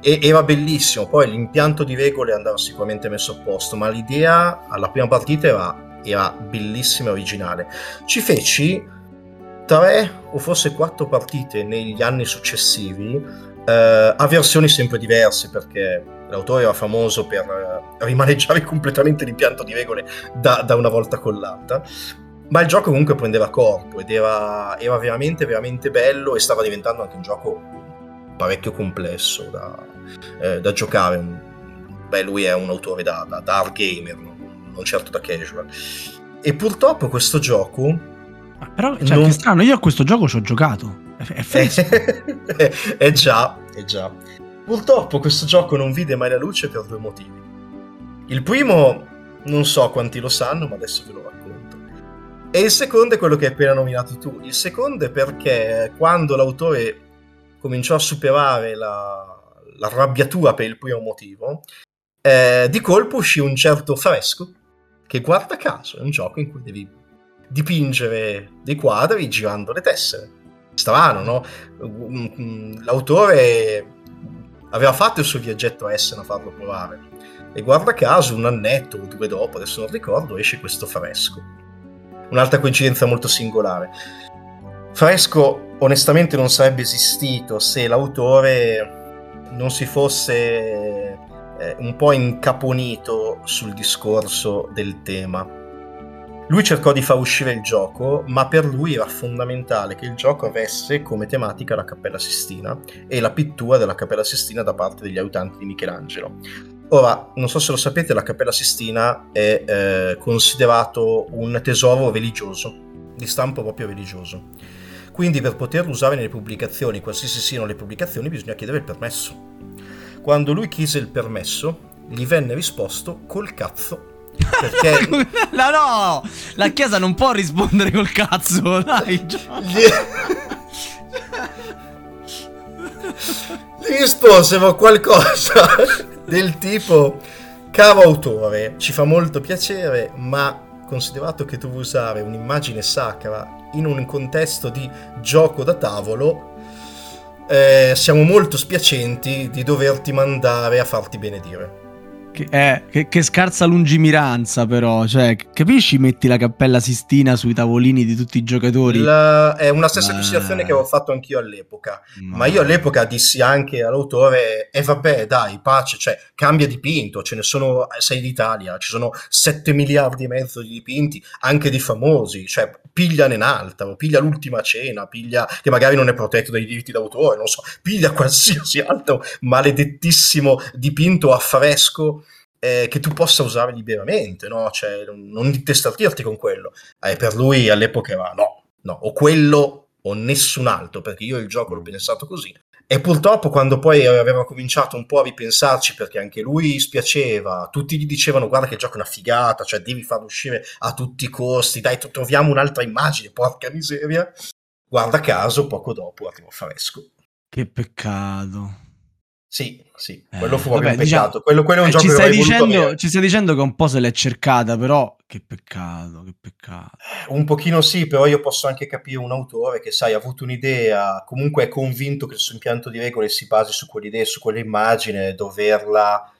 e era bellissimo, poi l'impianto di regole andava sicuramente messo a posto, ma l'idea alla prima partita era, era bellissima e originale. Ci feci tre o forse quattro partite negli anni successivi, eh, a versioni sempre diverse, perché l'autore era famoso per eh, rimaneggiare completamente l'impianto di regole da, da una volta con l'altra. Ma il gioco comunque prendeva corpo ed era, era veramente, veramente bello e stava diventando anche un gioco parecchio complesso da, eh, da giocare. Beh, lui è un autore da, da, da hard gamer, non, certo da casual. E purtroppo questo gioco ma però, cioè, Non- che strano, io a questo gioco ci ho giocato. È, fresco. è, è già, è già. Purtroppo questo gioco non vide mai la luce per due motivi. Il primo, non so quanti lo sanno, ma adesso ve lo racconto. E il secondo è quello che hai appena nominato tu. Il secondo è perché quando l'autore cominciò a superare la, l'arrabbiatura per il primo motivo, eh, di colpo uscì un certo fresco che guarda caso è un gioco in cui devi dipingere dei quadri girando le tessere. Strano, no? L'autore aveva fatto il suo viaggetto a Essen a farlo provare e guarda caso un annetto o due dopo, adesso non ricordo, esce questo fresco. Un'altra coincidenza molto singolare. Fresco onestamente non sarebbe esistito se l'autore non si fosse eh, un po' incaponito sul discorso del tema. Lui cercò di far uscire il gioco, ma per lui era fondamentale che il gioco avesse come tematica la Cappella Sistina e la pittura della Cappella Sistina da parte degli aiutanti di Michelangelo. Ora, non so se lo sapete, la Cappella Sistina è eh, considerato un tesoro religioso, di stampo proprio religioso. Quindi per poterlo usare nelle pubblicazioni, qualsiasi siano le pubblicazioni, bisogna chiedere il permesso. Quando lui chiese il permesso, gli venne risposto col cazzo. Perché no, no, la chiesa non può rispondere col cazzo, dai. gli risposero qualcosa del tipo caro autore ci fa molto piacere ma considerato che tu vuoi usare un'immagine sacra in un contesto di gioco da tavolo eh, siamo molto spiacenti di doverti mandare a farti benedire Che, eh, che, che scarsa lungimiranza, però. Cioè, capisci? Metti la cappella Sistina sui tavolini di tutti i giocatori. La- è una stessa considerazione che avevo fatto anch'io all'epoca Ma- Ma io all'epoca dissi anche all'autore, e vabbè dai, pace, cioè cambia dipinto, ce ne sono, sei d'Italia, ci sono 7 miliardi e mezzo di dipinti, anche di famosi, cioè pigliane in alta, o piglia l'ultima cena, piglia, che magari non è protetto dai diritti d'autore, non so, piglia qualsiasi altro maledettissimo dipinto a fresco eh, che tu possa usare liberamente, no? Cioè non, non intestartirti con quello. Eh, per lui all'epoca era no, no, o quello o nessun altro, perché io il gioco l'ho pensato così. E purtroppo quando poi aveva cominciato un po' a ripensarci, perché anche lui spiaceva, tutti gli dicevano guarda che gioco è una figata, cioè devi farlo uscire a tutti i costi, dai troviamo un'altra immagine, porca miseria. Guarda caso, poco dopo arrivò Fresco. Che peccato. Sì, sì, Eh, quello fu proprio vabbè, un diciamo- peccato. quello, quello è un Eh, gioco ci, stai dicendo, ci stai dicendo che un po' se l'è cercata, però che peccato, che peccato. Un pochino sì, però io posso anche capire un autore che, sai, ha avuto un'idea, comunque è convinto che il suo impianto di regole si basi su quell'idea, su quell'immagine, doverla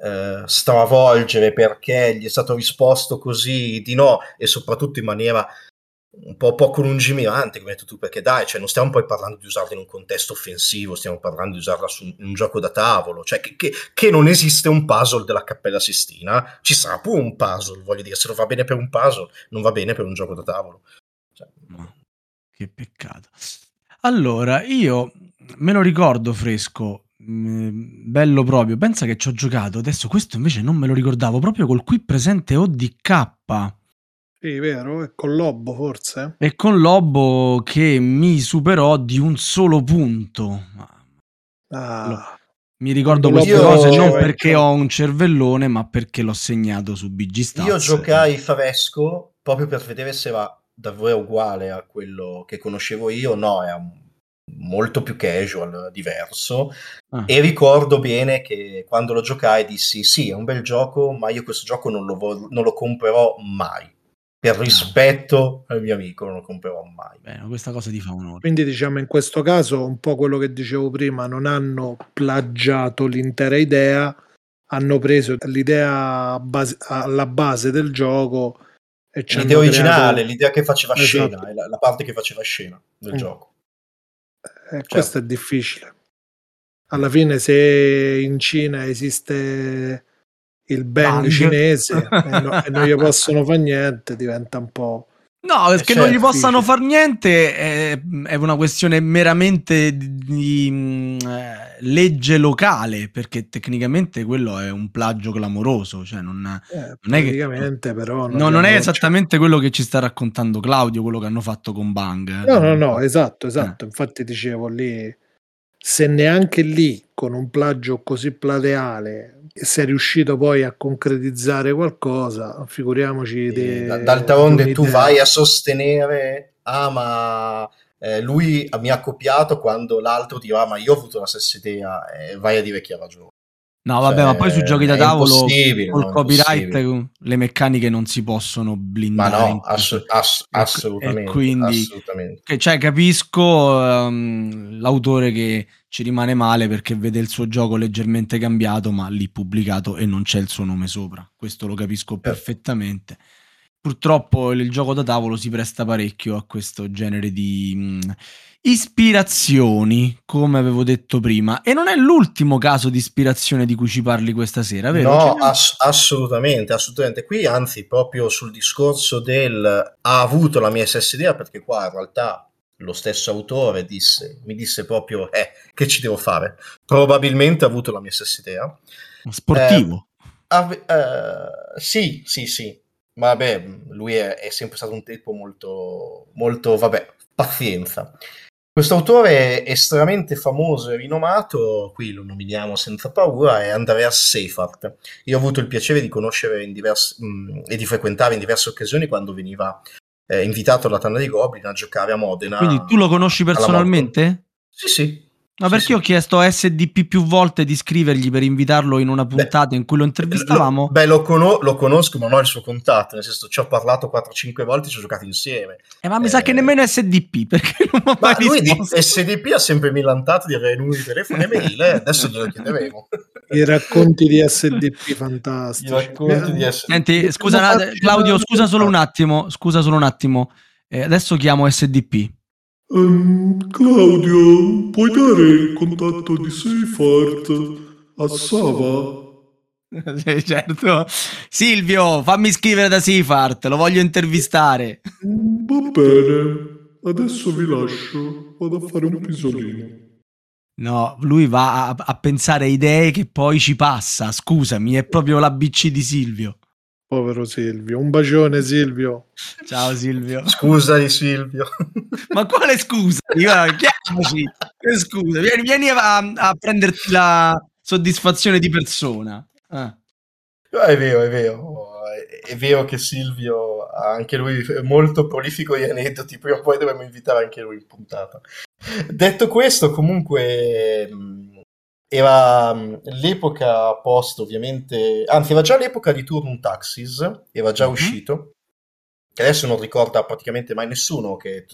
eh, stravolgere perché gli è stato risposto così di no e soprattutto in maniera un po' poco lungimirante, come hai detto tu, perché dai, cioè, non stiamo poi parlando di usarla in un contesto offensivo, stiamo parlando di usarla su un, un gioco da tavolo, cioè che, che- che non esiste un puzzle della Cappella Sistina, ci sarà pure un puzzle, voglio dire, se non va bene per un puzzle, non va bene per un gioco da tavolo. Cioè, che peccato. Allora, io me lo ricordo fresco, mm, bello proprio. Pensa che ci ho giocato. Adesso questo invece non me lo ricordavo, proprio col qui presente ODK. Sì, vero? E con Lobo forse? E con Lobo che mi superò di un solo punto. Ah, Mi ricordo queste Lobo cose non perché ho un cervellone, ma perché l'ho segnato su BG Stats. Io giocai Faresco proprio per vedere se era davvero uguale a quello che conoscevo io. No, era molto più casual, diverso. Ah. E ricordo bene che quando lo giocai dissi: Sì, è un bel gioco, ma io questo gioco non lo, vo- non lo comprerò mai. Per rispetto al mio amico, non lo comprerò mai. Bene, questa cosa ti fa onore. quindi diciamo in questo caso un po' quello che dicevo prima, non hanno plagiato l'intera idea, hanno preso l'idea base- alla base del gioco e ci L'idea hanno originale, creato- l'idea che faceva Esatto. scena, la, la parte che faceva scena del Mm. gioco. Eh, questo è difficile. Alla fine, se in Cina esiste il bang Bang. cinese e, no- e non gli possono fare niente, diventa un po'. No, perché certo, non gli possano far niente è, è una questione meramente di, di, mh, eh, legge locale, perché tecnicamente quello è un plagio clamoroso, cioè non, Eh, Non è che- però. no, non è esattamente quello che ci sta raccontando Claudio, quello che hanno fatto con Bang. eh. No, no, no, esatto, Eh. esatto. Infatti dicevo lì, se neanche lì con un plagio così plateale sei riuscito poi a concretizzare qualcosa, figuriamoci E di, da- D'altronde tu vai a sostenere, ah ma eh, lui mi ha copiato quando l'altro dirà ma io ho avuto la stessa idea e vai a dire chi ha ragione. No, vabbè, Cioè, ma poi sui giochi da è tavolo col no, è copyright le meccaniche non si possono Ma blindare. in no, ass- ass- e- assolutamente. E quindi, assolutamente. che, cioè, capisco ehm, l'autore che ci rimane male perché vede il suo gioco leggermente cambiato, ma lì pubblicato e non c'è il suo nome sopra. Questo lo capisco perfettamente. Purtroppo il gioco da tavolo si presta parecchio a questo genere di mh, ispirazioni, come avevo detto prima. E non è l'ultimo caso di ispirazione di cui ci parli questa sera, vero? No, ass- assolutamente, assolutamente. Qui, anzi, proprio sul discorso del ha avuto la mia stessa idea, perché qua in realtà lo stesso autore disse, mi disse proprio, eh, che ci devo fare? Probabilmente ha avuto la mia stessa idea. sportivo. Ave- eh, sì, sì, sì. Ma Vabbè, lui è, è sempre stato un tipo molto, molto, vabbè, pazienza. Questo autore estremamente famoso e rinomato, qui lo nominiamo senza paura, è Andreas Seifert. Io ho avuto il piacere di conoscere in diversi, mh, e di frequentare in diverse occasioni quando veniva eh, invitato alla Tanna dei Goblin a giocare a Modena. Quindi tu lo conosci personalmente? Sì, sì. Ma Sì, perché sì. ho chiesto a SDP più volte di scrivergli per invitarlo in una puntata in cui lo intervistavamo? Lo, beh, lo, cono- lo conosco, ma non ho il suo contatto. Nel senso, ci ho parlato 4-5 volte, ci ho giocato insieme. Eh, ma mi sa eh, che nemmeno SDP, perché non Ma mai lui di. SDP ha sempre millantato di avere numeri di telefono e mail, eh, adesso glielo chiederemo. I racconti di SDP I fantastici. racconti di SDP. Senti, scusa, Claudio, scusa solo un attimo, scusa solo un attimo. Eh, adesso chiamo SDP. Ehm, Claudio, puoi dare il contatto di Seifert a Sava? Certo. Silvio, fammi scrivere da Sifart, lo voglio intervistare. Va bene, adesso vi lascio, vado a fare un pisolino. No, lui va a, a pensare idee che poi ci passa. Scusami, è proprio l'ABC di Silvio. Povero Silvio. Un bacione, Silvio. Ciao Silvio. Scusa di Silvio. Ma quale scusa? Chiamaci. Che scusa? Vieni, vieni a, a prenderti la soddisfazione di persona. Ah. No, è vero, è vero. È vero che Silvio ha anche lui è molto prolifico di aneddoti, prima o poi dovremmo invitare anche lui in puntata. Detto questo, comunque mh, era mh, l'epoca post, ovviamente, anzi era già l'epoca di Turn Taxis, era già Mhm. uscito, che adesso non ricorda praticamente mai nessuno che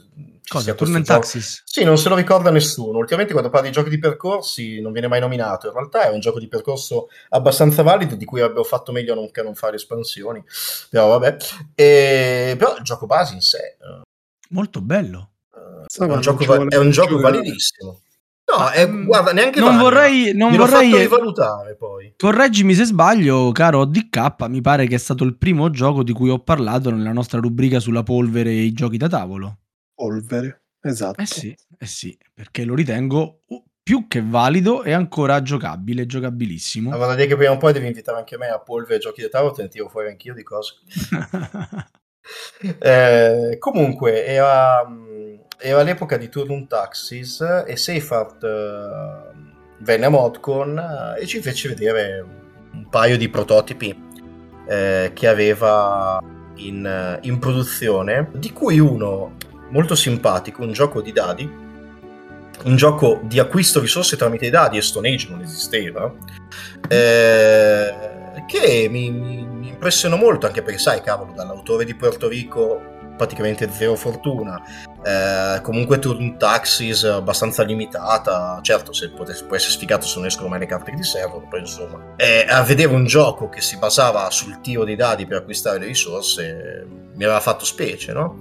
Cosa? Turn and. Taxis? Sì, non se lo ricorda nessuno. Ultimamente quando parli di giochi di percorsi non viene mai nominato. In realtà è un gioco di percorso abbastanza valido di cui avrebbero fatto meglio non, che non fare espansioni. Però vabbè. E, però il gioco base in sé eh, Molto bello. è Sava, un gioco, va- è un gioco validissimo. No, Ma, mm, guarda, neanche non valido. vorrei- non Gliel'ho vorrei- fatto rivalutare poi. Correggimi se sbaglio, caro DK, mi pare che è stato il primo gioco di cui ho parlato nella nostra rubrica sulla polvere e i giochi da tavolo. Polvere. Esatto. Eh sì, eh sì, perché lo ritengo uh, più che valido e ancora giocabile, giocabilissimo. Allora, dire che prima o poi devi invitare anche me a polvere e giochi da tavolo, te ne tiro fuori anch'io di cose. Eh, comunque, era, era l'epoca di Turn Taxis e Seifert eh, venne a Modcon eh, e ci fece vedere un paio di prototipi eh, che aveva in, in produzione, di cui uno molto simpatico, un gioco di dadi, un gioco di acquisto risorse tramite i dadi e Stone Age non esisteva, eh, che mi, mi, impressionò molto, anche perché sai, cavolo, dall'autore di Puerto Rico praticamente zero fortuna, eh, comunque turn taxis abbastanza limitata, certo se può essere sfigato se non escono mai le carte che ti servono, però insomma, eh, a vedere un gioco che si basava sul tiro dei dadi per acquistare le risorse mi aveva fatto specie, no?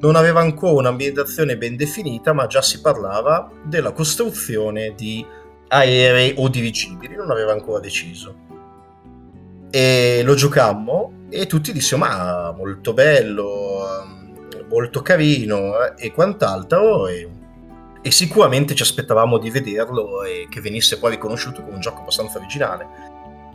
non aveva ancora un'ambientazione ben definita, ma già si parlava della costruzione di aerei o dirigibili, non aveva ancora deciso. E lo giocammo e tutti dissero ma molto bello, molto carino eh, e quant'altro e, e, sicuramente ci aspettavamo di vederlo e che venisse poi riconosciuto come un gioco abbastanza originale.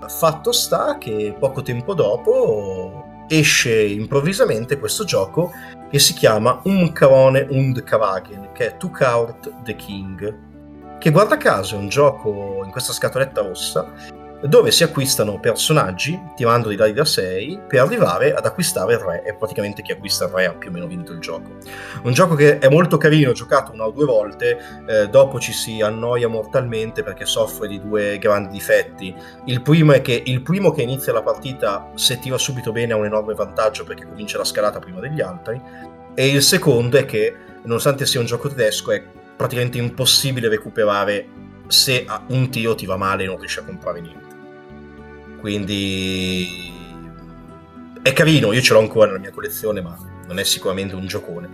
Fatto sta che poco tempo dopo esce improvvisamente questo gioco che si chiama Umkarone und Kavagen, che è To Court the King, che guarda caso è un gioco in questa scatoletta rossa dove si acquistano personaggi tirando di dadi da 6 per arrivare ad acquistare il re e praticamente chi acquista il re ha più o meno vinto il gioco. Un gioco che è molto carino, giocato una o due volte, eh, dopo ci si annoia mortalmente perché soffre di due grandi difetti. Il primo è che il primo che inizia la partita se tira subito bene ha un enorme vantaggio perché comincia la scalata prima degli altri e il secondo è che nonostante sia un gioco tedesco è praticamente impossibile recuperare se un tiro ti va male e non riesci a comprare niente. Quindi è carino, io ce l'ho ancora nella mia collezione, ma non è sicuramente un giocone.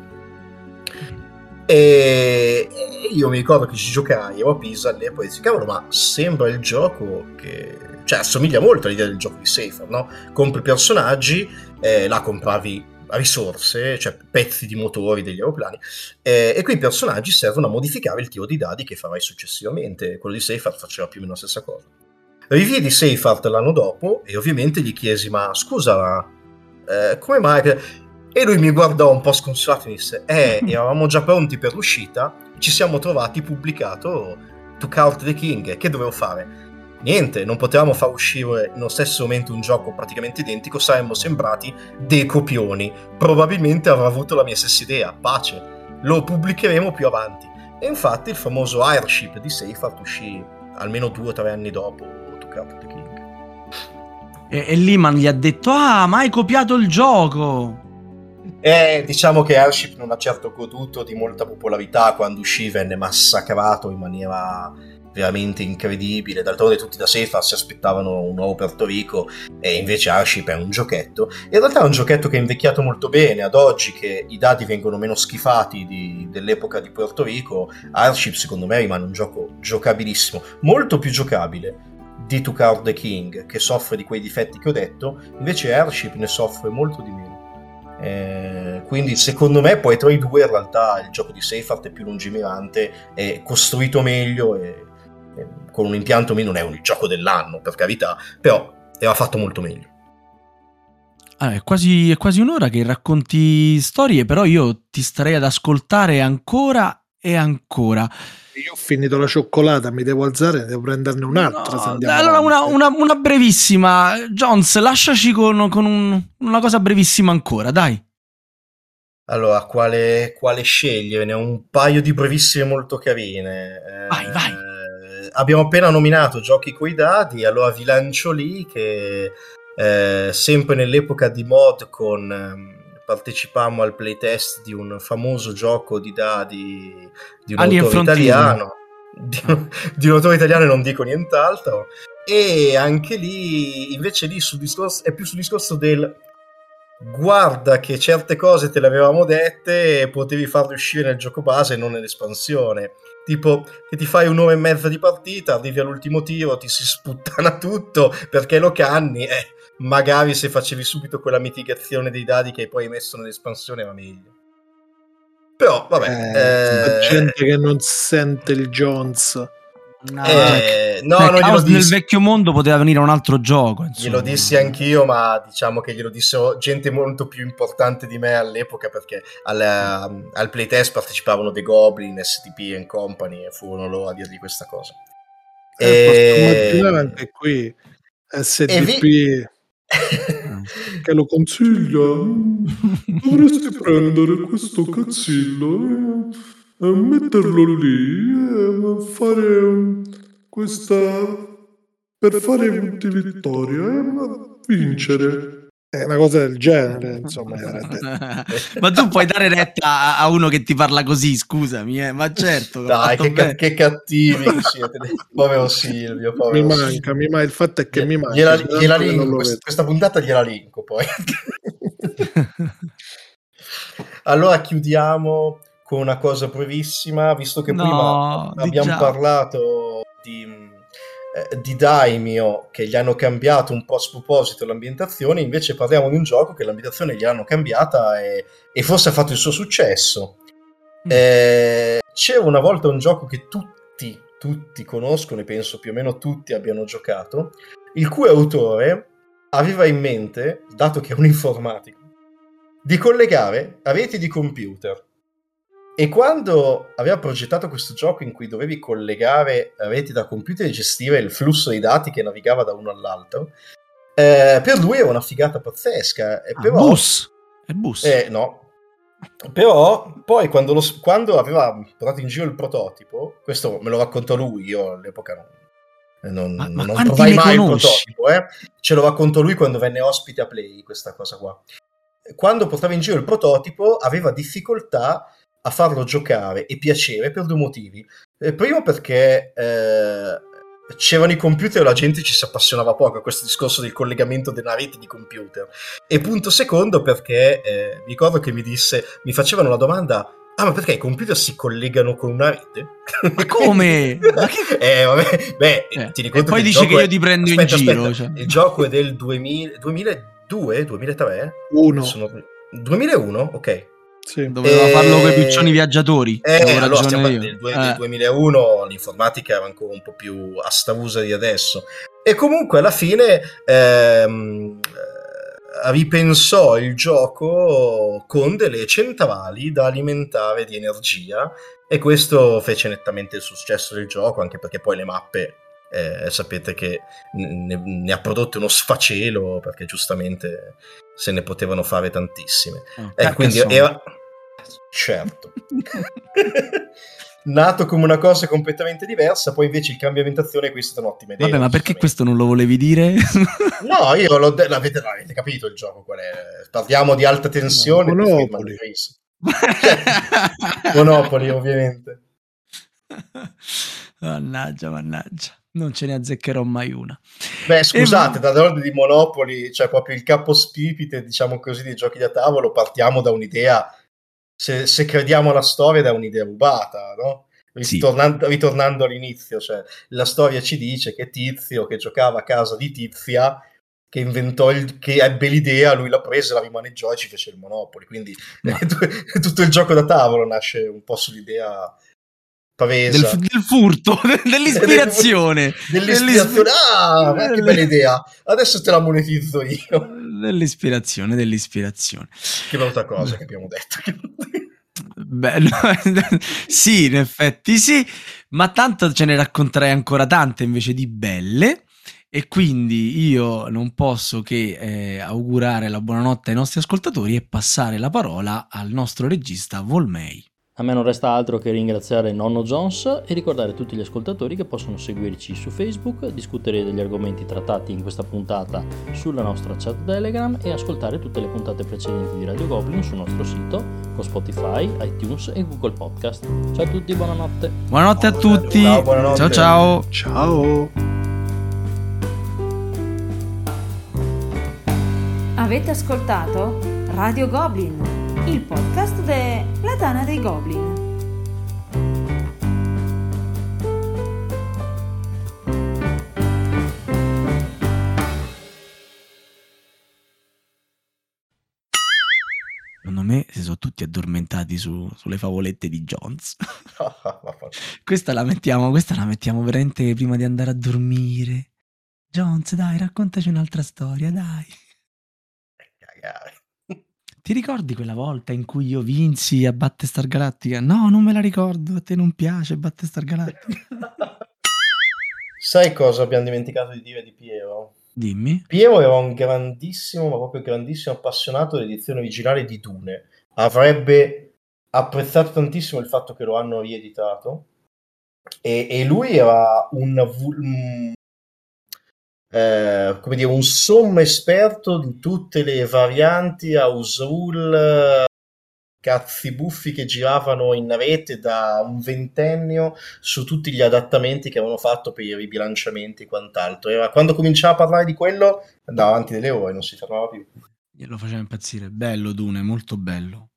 E io mi ricordo che ci giocai, ero a Pisa e poi dici, cavolo, ma sembra il gioco che... Cioè, assomiglia molto all'idea del gioco di Safer, no? Compri personaggi, eh, là compravi risorse, cioè pezzi di motori degli aeroplani, eh, e quei personaggi servono a modificare il tiro di dadi che farai successivamente. Quello di Safer faceva più o meno la stessa cosa. Rividi Seifert l'anno dopo e ovviamente gli chiesi ma scusa, eh, come mai... E lui mi guardò un po' sconsolato e disse eh, eravamo già pronti per l'uscita, ci siamo trovati pubblicato To Count the King, che dovevo fare? Niente, non potevamo far uscire nello stesso momento un gioco praticamente identico, saremmo sembrati dei copioni. Probabilmente avrà avuto la mia stessa idea, pace. Lo pubblicheremo più avanti. E infatti il famoso Airship di Seifert uscì almeno due o tre anni dopo Cup the King. E, e Lehman gli ha detto: Ah, ma hai copiato il gioco! E diciamo che Airship non ha certo goduto di molta popolarità quando uscì, venne massacrato in maniera veramente incredibile. D'altronde tutti da Sefa si aspettavano un nuovo Porto Rico e invece Airship è un giochetto. In realtà è un giochetto che è invecchiato molto bene, ad oggi che i dati vengono meno schifati di, dell'epoca di Puerto Rico, Airship secondo me rimane un gioco giocabilissimo, molto più giocabile di To Card the King, che soffre di quei difetti che ho detto, invece Airship ne soffre molto di meno. Eh, quindi secondo me poi tra i due in realtà il gioco di Seifert è più lungimirante, è costruito meglio e, e con un impianto meno non è un gioco dell'anno per carità, però era fatto molto meglio. Ah, è, quasi, è quasi un'ora che racconti storie, però io ti starei ad ascoltare ancora e ancora io ho finito la cioccolata, mi devo alzare, devo prenderne un'altra. No, allora, una, una, una, brevissima. Jones, lasciaci con, con un, una cosa brevissima ancora, dai. Allora, quale, quale scegliere? Ne ho un paio di brevissime molto carine. Vai, eh, vai. Abbiamo appena nominato Giochi coi dadi, allora vi lancio lì che eh, sempre nell'epoca di mod con ehm, partecipammo al playtest di un famoso gioco di dadi di un Alien autore italiano. Di, di, un autore italiano e non dico nient'altro. E anche lì invece lì sul discorso è più sul discorso del guarda che certe cose te le avevamo dette e potevi farle uscire nel gioco base e non nell'espansione tipo che ti fai un'ora e mezza di partita arrivi all'ultimo tiro ti si sputtana tutto perché lo canni eh magari se facevi subito quella mitigazione dei dadi che hai poi messo nell'espansione va meglio. Però, vabbè. Eh, eh... gente che non sente il Jones. No, Eh, no, cioè, non nel vecchio mondo poteva venire un altro gioco. Insomma. glielo dissi anch'io, ma diciamo che glielo dissero gente molto più importante di me all'epoca perché al, al playtest partecipavano The Goblin, SDP and Company e furono loro a dirgli questa cosa. Eh, posso E- immaginare anche qui e SDP vi- che lo consiglia. "Mm, Dovresti prendere questo cazzillo e, metterlo lì e fare questa per fare vittoria e vincere. È una cosa del genere, insomma. era detto. ma tu puoi dare retta a, uno che ti parla così, scusami, eh, ma certo. Dai, che, ca- che cattivi che siete. Povero Silvio, Mi povero Silvio. manca, mi ma- il fatto è che mi manca. Gliela, gliela linko, questa, questa puntata gliela linko poi. allora chiudiamo con una cosa brevissima, visto che No, prima abbiamo già. parlato di, eh, di Daimio che gli hanno cambiato un po' a sproposito l'ambientazione, invece parliamo di un gioco che l'ambientazione gli hanno cambiata e, e forse ha fatto il suo successo. Mm. Eh, c'era una volta un gioco che tutti, tutti conoscono e penso più o meno tutti abbiano giocato, il cui autore aveva in mente, dato che è un informatico, di collegare a reti di computer. E quando aveva progettato questo gioco in cui dovevi collegare reti da computer e gestire il flusso dei dati che navigava da uno all'altro, eh, per lui era una figata pazzesca. E Ah, però, bus. È bus. eh, no. Però poi quando, lo- quando aveva portato in giro il prototipo, questo me lo raccontò lui, io all'epoca non, non, Ma- ma non mai conosci? il prototipo, eh. ce lo raccontò lui quando venne ospite a Play, questa cosa qua. Quando portava in giro il prototipo aveva difficoltà a farlo giocare e piacere per due motivi. Eh, primo perché eh, c'erano i computer e la gente ci si appassionava poco a questo discorso del collegamento della rete di computer. E punto secondo perché eh, mi ricordo che mi disse, mi facevano la domanda, ah ma perché i computer si collegano con una rete? Ma come? Ma che- Eh, vabbè, beh, Eh, ti ricordo e poi dici che io è- ti prendo in Aspetta, giro, aspetta, cioè. Il gioco è del 2000 2002, 2003? Uno. Sono- 2001? Ok. Sì. Doveva Eh, farlo con i piccioni viaggiatori. Eh, allora stiamo due- Eh. del 2001 l'informatica era ancora un po' più astavusa di adesso. E comunque alla fine ehm, eh, ripensò il gioco con delle centrali da alimentare di energia e questo fece nettamente il successo del gioco, anche perché poi le mappe eh, sapete che ne, ne ha prodotte uno sfacelo perché giustamente se ne potevano fare tantissime. Oh, Eh, quindi era... Certo. Nato come una cosa completamente diversa, poi invece il cambio ambientazione qui è stata un'ottima idea. Vabbè, ma perché questo non lo volevi dire? No, io l'ho de- l'avete, l'avete capito il gioco qual è. Parliamo di alta tensione. No, Monopoli. Monopoli, ovviamente. mannaggia, mannaggia. Non ce ne azzeccherò mai una. Beh, scusate, E- dall'ordine di Monopoli, cioè proprio il capospipite, diciamo così, dei giochi da tavolo, partiamo da un'idea, se, se crediamo alla storia, da un'idea rubata, no? Sì. Ritornando, ritornando all'inizio, cioè la storia ci dice che Tizio, che giocava a casa di Tizia, che inventò il, che ebbe l'idea, lui l'ha presa, la rimaneggiò e ci fece il Monopoli. Quindi Ma- tutto il gioco da tavolo nasce un po' sull'idea presa. Del, del furto, dell'ispirazione. Dell'ispirazione, ah, ma che bella idea! Adesso te la monetizzo io. Dell'ispirazione, dell'ispirazione. Che brutta cosa che abbiamo detto. Beh, no, sì, in effetti sì, ma tanto ce ne racconterai ancora tante invece di belle. E quindi io non posso che eh, augurare la buonanotte ai nostri ascoltatori e passare la parola al nostro regista Volmei. A me non resta altro che ringraziare Nonno Jones e ricordare a tutti gli ascoltatori che possono seguirci su Facebook, discutere degli argomenti trattati in questa puntata sulla nostra chat Telegram e ascoltare tutte le puntate precedenti di Radio Goblin sul nostro sito con Spotify, iTunes e Google Podcast. Ciao a tutti, buonanotte. Buonanotte a tutti. Ciao, buonanotte. ciao ciao. Ciao. Avete ascoltato Radio Goblin, il podcast della Tana dei Goblin. Secondo me si sono tutti addormentati su- sulle favolette di Jones. Questa la mettiamo, questa la mettiamo veramente prima di andare a dormire. Jones, dai, raccontaci un'altra storia, dai. Cagare. Ti ricordi quella volta in cui io vinsi a Battestar Galattica? No, non me la ricordo, a te non piace Battestar Galattica. Sai cosa abbiamo dimenticato di dire di Piero? Dimmi. Piero era un grandissimo, ma proprio grandissimo appassionato dell'edizione originale di Dune. Avrebbe apprezzato tantissimo il fatto che lo hanno rieditato. E, e lui era un, un- eh, come dire, un sommo esperto di tutte le varianti a Usul, cazzi buffi che giravano in rete da un ventennio su tutti gli adattamenti che avevano fatto per i ribilanciamenti e quant'altro. Era, quando cominciava a parlare di quello andava avanti delle ore, non si fermava più. Lo faceva impazzire. Bello Dune, molto bello.